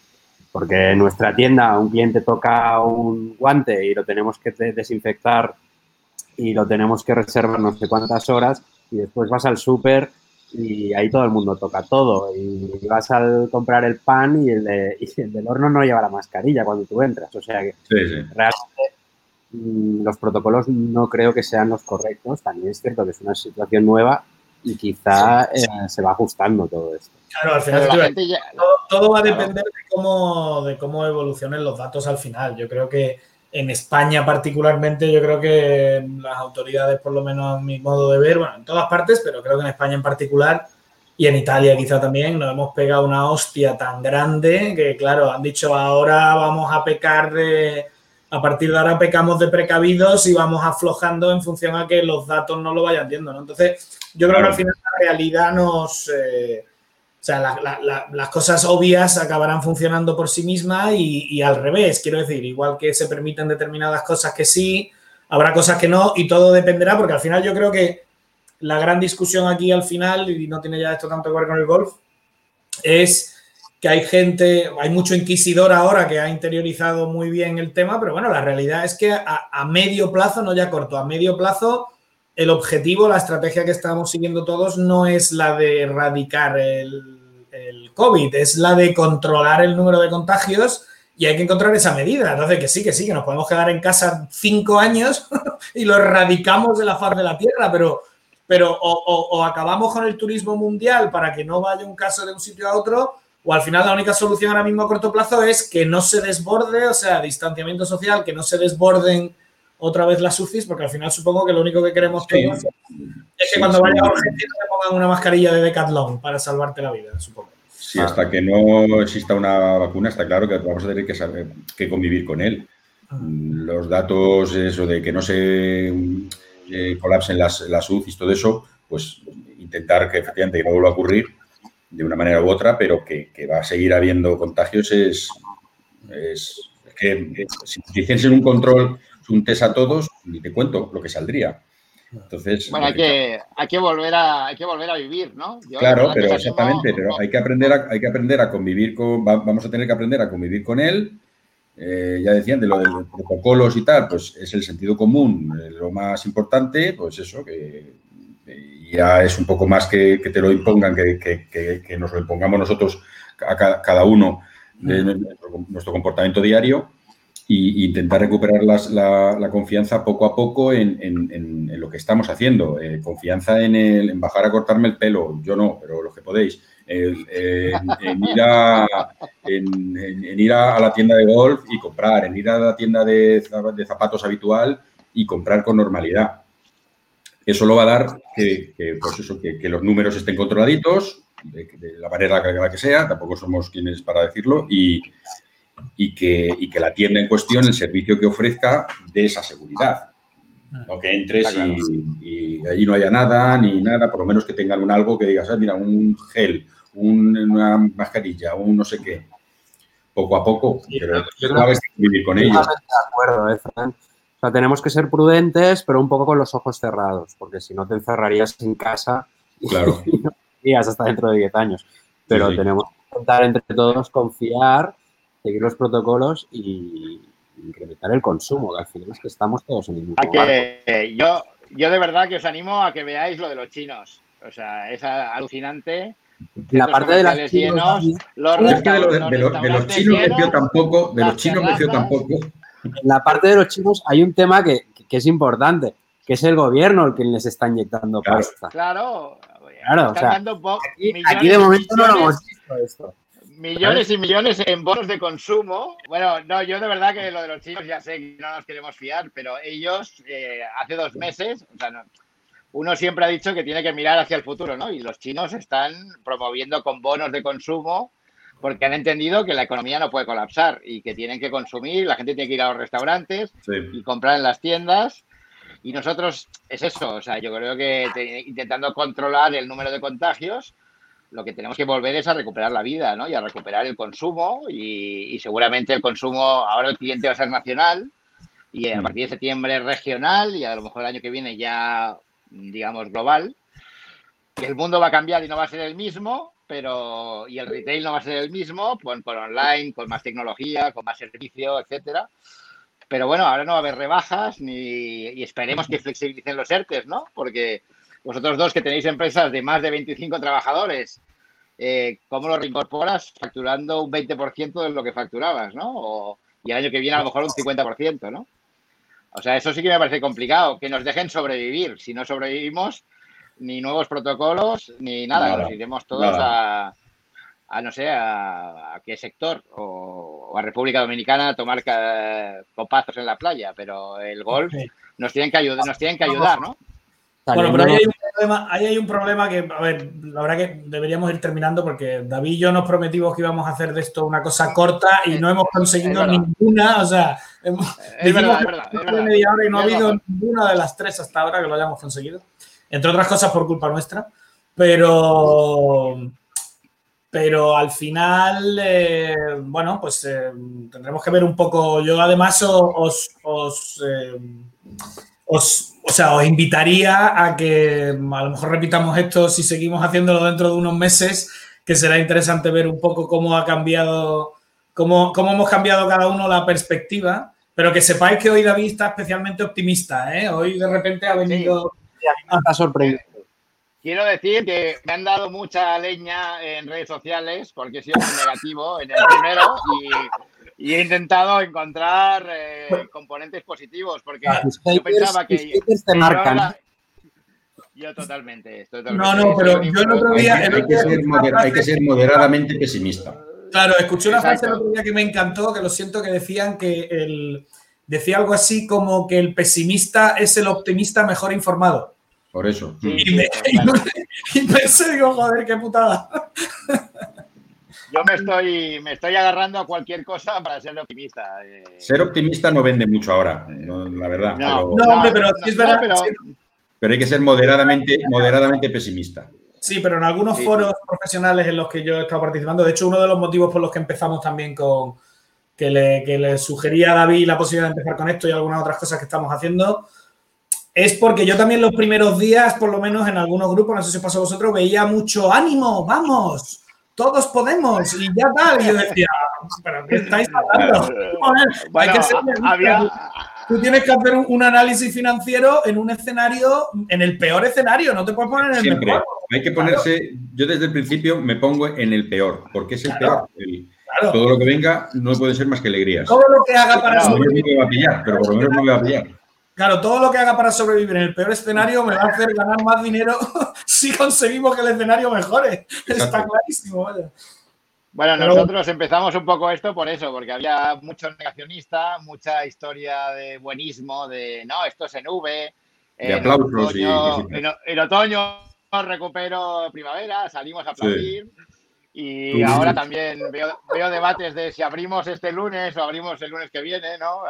Porque en nuestra tienda un cliente toca un guante y lo tenemos que desinfectar y lo tenemos que reservar no sé cuántas horas y después vas al súper y ahí todo el mundo toca todo y vas a comprar el pan y el, del horno no lleva la mascarilla cuando tú entras. O sea que realmente los protocolos no creo que sean los correctos. También es cierto que es una situación nueva y quizá eh, se va ajustando todo esto. Claro, al final todo, todo, va a depender de cómo, de cómo evolucionen los datos al final. Yo creo que en España particularmente, yo creo que las autoridades, por lo menos a mi modo de ver, bueno, en todas partes, pero creo que en España en particular y en Italia quizá también, nos hemos pegado una hostia tan grande que, claro, han dicho ahora vamos a pecar de, a partir de ahora pecamos de precavidos y vamos aflojando en función a que los datos no lo vayan viendo, ¿no? Entonces, yo creo que al final la realidad nos... Eh, o sea, las cosas obvias acabarán funcionando por sí mismas y, al revés. Quiero decir, igual que se permiten determinadas cosas que sí, habrá cosas que no y todo dependerá porque al final yo creo que la gran discusión aquí al final, y no tiene ya esto tanto que ver con el golf, es que hay gente, hay mucho inquisidor ahora que ha interiorizado muy bien el tema, pero bueno, la realidad es que a, medio plazo, no ya corto, a medio plazo el objetivo, la estrategia que estamos siguiendo todos no es la de erradicar el, el COVID, es la de controlar el número de contagios y hay que encontrar esa medida. Entonces, que sí, que sí, que nos podemos quedar en casa cinco años y lo erradicamos de la faz de la Tierra, pero, pero o, acabamos con el turismo mundial para que no vaya un caso de un sitio a otro, o al final la única solución ahora mismo a corto plazo es que no se desborde, o sea, distanciamiento social, que no se desborden otra vez las UCIs, porque al final supongo que lo único que queremos todos es que cuando vaya a urgencia te pongan una mascarilla de Decathlon para salvarte la vida, supongo. Sí, hasta que no exista una vacuna está claro que vamos a tener que saber que convivir con él. Ah. Los datos, eso de que no se eh, colapsen las, las UCIs, todo eso, pues intentar que efectivamente no vuelva a ocurrir de una manera u otra, pero que, va a seguir habiendo contagios es, es, que si hiciesen un control un test a todos, ni te cuento lo que saldría. Entonces, bueno, hay que, hay que, volver, a, hay que volver a vivir, ¿no? claro, pero exactamente, pero hay que, aprender a, hay que aprender a convivir con, vamos a tener que aprender a convivir con él. Eh, ya decían, de lo de los protocolos y tal, pues es el sentido común eh, lo más importante, pues eso, que ya es un poco más que, te lo impongan, que, que, nos lo impongamos nosotros a cada, uno de nuestro comportamiento diario y intentar recuperar la, confianza poco a poco en, lo que estamos haciendo. Eh, confianza en, el, en bajar a cortarme el pelo, yo no, pero los que podéis. en, ir, a, en, ir a, la tienda de golf y comprar, en ir a la tienda de, zapatos habitual y comprar con normalidad. Eso lo va a dar que, pues eso, que, los números estén controladitos, de, la manera que, que sea, tampoco somos quienes para decirlo, y, y que, que la tienda en cuestión, el servicio que ofrezca, de esa seguridad. No que entres y, allí no haya nada, ni nada, por lo menos que tengan un algo que digas, ah, mira, un gel, una mascarilla, un no sé qué. Poco a poco, pero que vivir con ello. De acuerdo, ¿eh, O sea, tenemos que ser prudentes, pero un poco con los ojos cerrados, porque si no te encerrarías en casa claro. y no hasta dentro de 10 años. Pero tenemos que intentar entre todos confiar seguir los protocolos y incrementar el consumo, que al final es que estamos todos en el mismo que, yo, yo de verdad que os animo a que veáis lo de los chinos. O sea, es alucinante La parte de las llenos, los Es que de, lo- de lo- de los chinos creció tampoco, de los chinos creció terrazas. tampoco. En la parte de los chinos hay un tema que, que es importante, que es el gobierno el que les está inyectando Claro. pasta. Claro, Claro, están o sea, Aquí, millones aquí de y momento no lo millones- hemos visto esto. Millones y millones en bonos de consumo. Bueno, no, yo de verdad que lo de los chinos ya sé que no nos queremos fiar, pero ellos eh, hace dos meses, o sea, no- uno siempre ha dicho que tiene que mirar hacia el futuro, ¿no? Y los chinos están promoviendo con bonos de consumo porque han entendido que la economía no puede colapsar y que tienen que consumir, la gente tiene que ir a los restaurantes Sí. y comprar en las tiendas. Y nosotros es eso, o sea, yo creo que te- intentando controlar el número de contagios, lo que tenemos que volver es a recuperar la vida, ¿no? Y a recuperar el consumo y, y seguramente el consumo, ahora el cliente va a ser nacional y a Mm. partir de septiembre regional y a lo mejor el año que viene ya, digamos, global. El mundo va a cambiar y no va a ser el mismo, pero y el retail no va a ser el mismo, con, con online, con más tecnología, con más servicio, etcétera. Pero bueno, ahora no va a haber rebajas ni, y esperemos que flexibilicen los ERTES, ¿no? Porque vosotros dos que tenéis empresas de más de 25 trabajadores, eh, ¿cómo lo reincorporas facturando un 20% de lo que facturabas, ¿no? O- y el año que viene a lo mejor un 50%, ¿no? O sea, eso sí que me parece complicado, que nos dejen sobrevivir. Si no sobrevivimos, ni nuevos protocolos, ni nada, Nada, nos iremos todos nada. a, a, no sé, a, a qué sector, o, o a República Dominicana a tomar ca- copazos en la playa, pero el golf nos tienen que ayudar, nos tienen que ayudar, ¿no? Bueno, pero ahí hay, un problema, ahí hay un problema que, a ver, la verdad que deberíamos ir terminando porque David y yo nos prometimos que íbamos a hacer de esto una cosa corta y no hemos conseguido ninguna. O sea, hemos, Es verdad, dijimos es verdad, es de verdad. media hora y no ha habido ninguna de las tres hasta ahora que lo hayamos conseguido. Entre otras cosas por culpa nuestra. Pero, pero al final, eh, bueno, pues eh, tendremos que ver un poco. Yo además os, eh, os- o sea, os invitaría a que a lo mejor repitamos esto si seguimos haciéndolo dentro de unos meses, que será interesante ver un poco cómo ha cambiado, cómo, cómo hemos cambiado cada uno la perspectiva. Pero que sepáis que hoy David está especialmente optimista. Hoy de repente ha venido. Está sorprendido. Quiero decir que me han dado mucha leña en redes sociales porque he sido muy negativo en el primero y, y he intentado encontrar eh, componentes positivos porque Tus yo haters, pensaba que, haters te marcan. Yo totalmente, No, no, pero yo el otro Hay, día- hay que ser escuché una moder- hay que frase- ser moderadamente pesimista. Claro, escuché una frase el otro día que me encantó, que lo siento, que decían que el. Decía algo así como que el pesimista es el optimista mejor informado. Por eso. Sí, Y, me- claro. y pensé, digo, joder, qué putada. Yo me estoy, me estoy agarrando a cualquier cosa para ser optimista. eh. Ser optimista no vende mucho ahora, no, la verdad. No, pero, No, hombre, pero sí es verdad- pero- pero hay que ser moderadamente, moderadamente pesimista. Sí, pero en algunos Sí. foros profesionales en los que yo he estado participando, de hecho, uno de los motivos por los que empezamos también con que le, que le sugería a David la posibilidad de empezar con esto y algunas otras cosas que estamos haciendo, es porque yo también los primeros días, por lo menos en algunos grupos, no sé si os pasó a vosotros, veía mucho ánimo, vamos, todos podemos y ya tal. Y yo decía, ¿pero qué estáis hablando? Joder, hay Bueno, que ser a- había, Tú tienes que hacer un, un análisis financiero en un escenario, en el peor escenario, no te puedes poner en el Siempre. mejor. Hay que ponerse, yo desde el principio me pongo en el peor, porque es el Claro. peor. El- Claro. todo lo que venga no puede ser más que alegrías. Todo lo que haga para Claro. No me va a pillar, pero por lo menos no me va a pillar. Claro, todo lo que haga para sobrevivir en el peor escenario me va a hacer ganar más dinero si conseguimos que el escenario mejore. Está clarísimo, vaya. Bueno, Pero- nosotros empezamos un poco esto por eso, porque había mucho negacionista, mucha historia de buenismo, de no, esto es en V. De aplausos y otoño, cositas. en, en otoño recupero primavera, salimos a aplaudir. Y ahora también veo, veo debates de si abrimos este lunes o abrimos el lunes que viene, ¿no?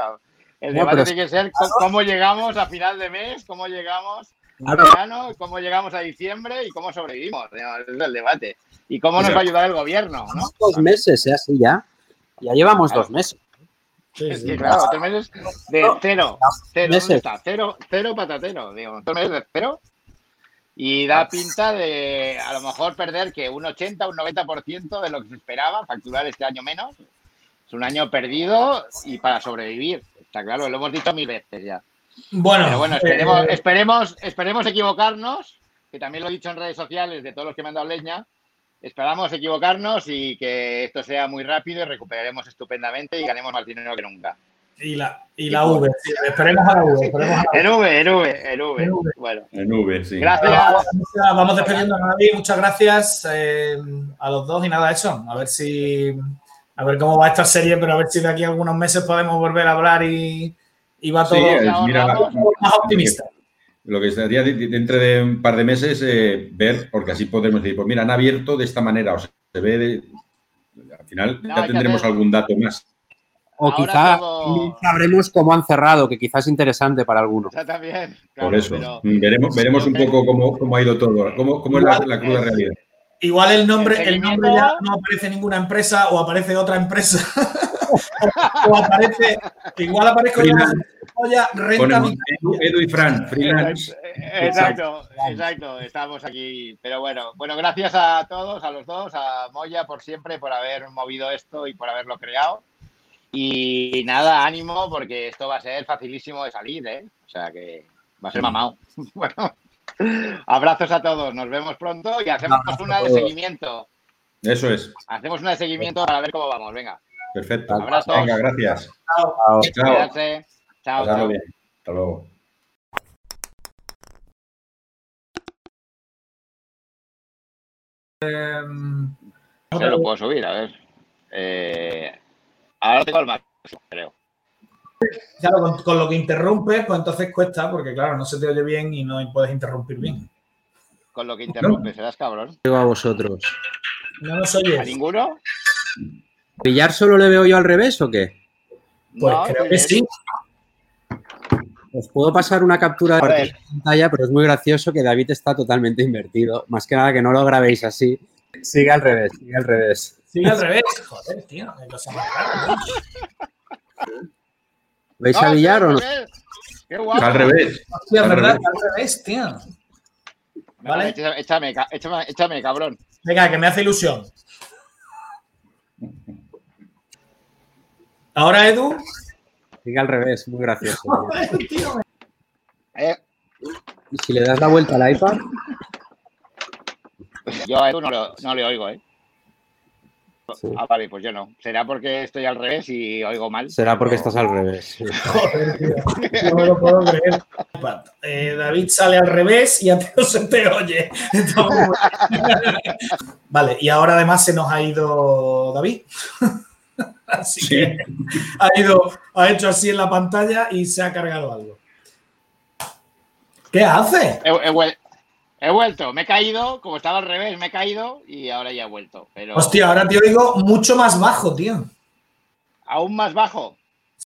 El No, debate tiene que ser cómo llegamos a final de mes, cómo llegamos a Claro. verano, cómo llegamos a diciembre y cómo sobrevivimos. es el debate. Y cómo nos va a ayudar el gobierno, ¿no? Dos meses, ¿eh? Así ya. Ya llevamos Claro. dos meses. Es que, claro, tres meses de cero. Cero, meses. ¿dónde está? Cero, cero patatero, digo. Tres meses de cero. Y da pinta de a lo mejor perder que un 80, un 90% de lo que se esperaba, facturar este año menos. Es un año perdido y para sobrevivir. Está claro, lo hemos dicho mil veces ya. Bueno, Pero bueno, esperemos, eh, esperemos, esperemos equivocarnos, que también lo he dicho en redes sociales de todos los que me han dado leña. esperamos equivocarnos y que esto sea muy rápido y recuperaremos estupendamente y ganemos más dinero que nunca. Y la, y la V, esperemos a la V. En V, en V, en V. Bueno. En V, sí. Gracias. Vamos despidiendo a David. Muchas gracias eh, a los dos y nada, eso. A ver si. A ver cómo va esta serie, pero a ver si de aquí a algunos meses podemos volver a hablar y, y va todo más optimista. Lo que sería dentro de un par de meses eh, ver, porque así podemos decir, pues mira, han abierto de esta manera, o sea, se ve de, al final ya tendremos algún dato más. O quizá sabremos cómo han cerrado, que quizás es interesante para algunos. también. Por eso. veremos, veremos un poco cómo, cómo, ha ido todo, cómo, cómo es la, la cruda realidad. Igual el nombre, el nombre ya no aparece ninguna empresa o aparece otra empresa. o aparece, igual aparece una renta Edu, y Fran, freelance. Exacto, exacto, estamos aquí. Pero bueno, bueno, gracias a todos, a los dos, a Moya por siempre, por haber movido esto y por haberlo creado. Y nada, ánimo, porque esto va a ser facilísimo de salir, ¿eh? O sea que va a ser mamado. Bueno, abrazos a todos, nos vemos pronto y hacemos una de seguimiento. Eso es. Hacemos una de seguimiento para ver cómo vamos, venga. Perfecto. Abrazos. Venga, gracias. Chao. Chao. Chao. Chao. Hasta luego. Se lo puedo subir, a ver. Eh, Ahora tengo el máximo, creo. Claro, con, lo que interrumpes, pues entonces cuesta, porque claro, no se te oye bien y no puedes interrumpir bien. Con lo que interrumpes, serás cabrón. Digo a vosotros. No nos oyes. ¿A ninguno? ¿Pillar solo le veo yo al revés o qué? Pues creo que sí. Os puedo pasar una captura de pantalla, pero es muy gracioso que David está totalmente invertido. Más que nada que no lo grabéis así. Sigue al revés, sigue al revés. Sigue al revés. Joder, tío, qué ¿Veis a Villar o no? Qué guapo. Al revés. Hostia, al verdad, revés. al revés, tío. ¿Vale? Échame, échame, échame, cabrón. Venga, que me hace ilusión. ¿Ahora, Edu? Sigue al revés, muy gracioso. Eh. ¿Y si le das la vuelta al iPad? Yo a Edu no, lo, no le oigo, ¿eh? Ah, vale, pues yo no. ¿Será porque estoy al revés y oigo mal? Será porque estás al revés. Joder, tío. No me lo puedo creer. Eh, David sale al revés y a ti no se te oye. vale, y ahora además se nos ha ido David. Así que ha ido, ha hecho así en la pantalla y se ha cargado algo. ¿Qué hace? He vuelto, me he caído, como estaba al revés, me he caído y ahora ya he vuelto. Pero... Hostia, ahora te oigo mucho más bajo, tío. ¿Aún más bajo?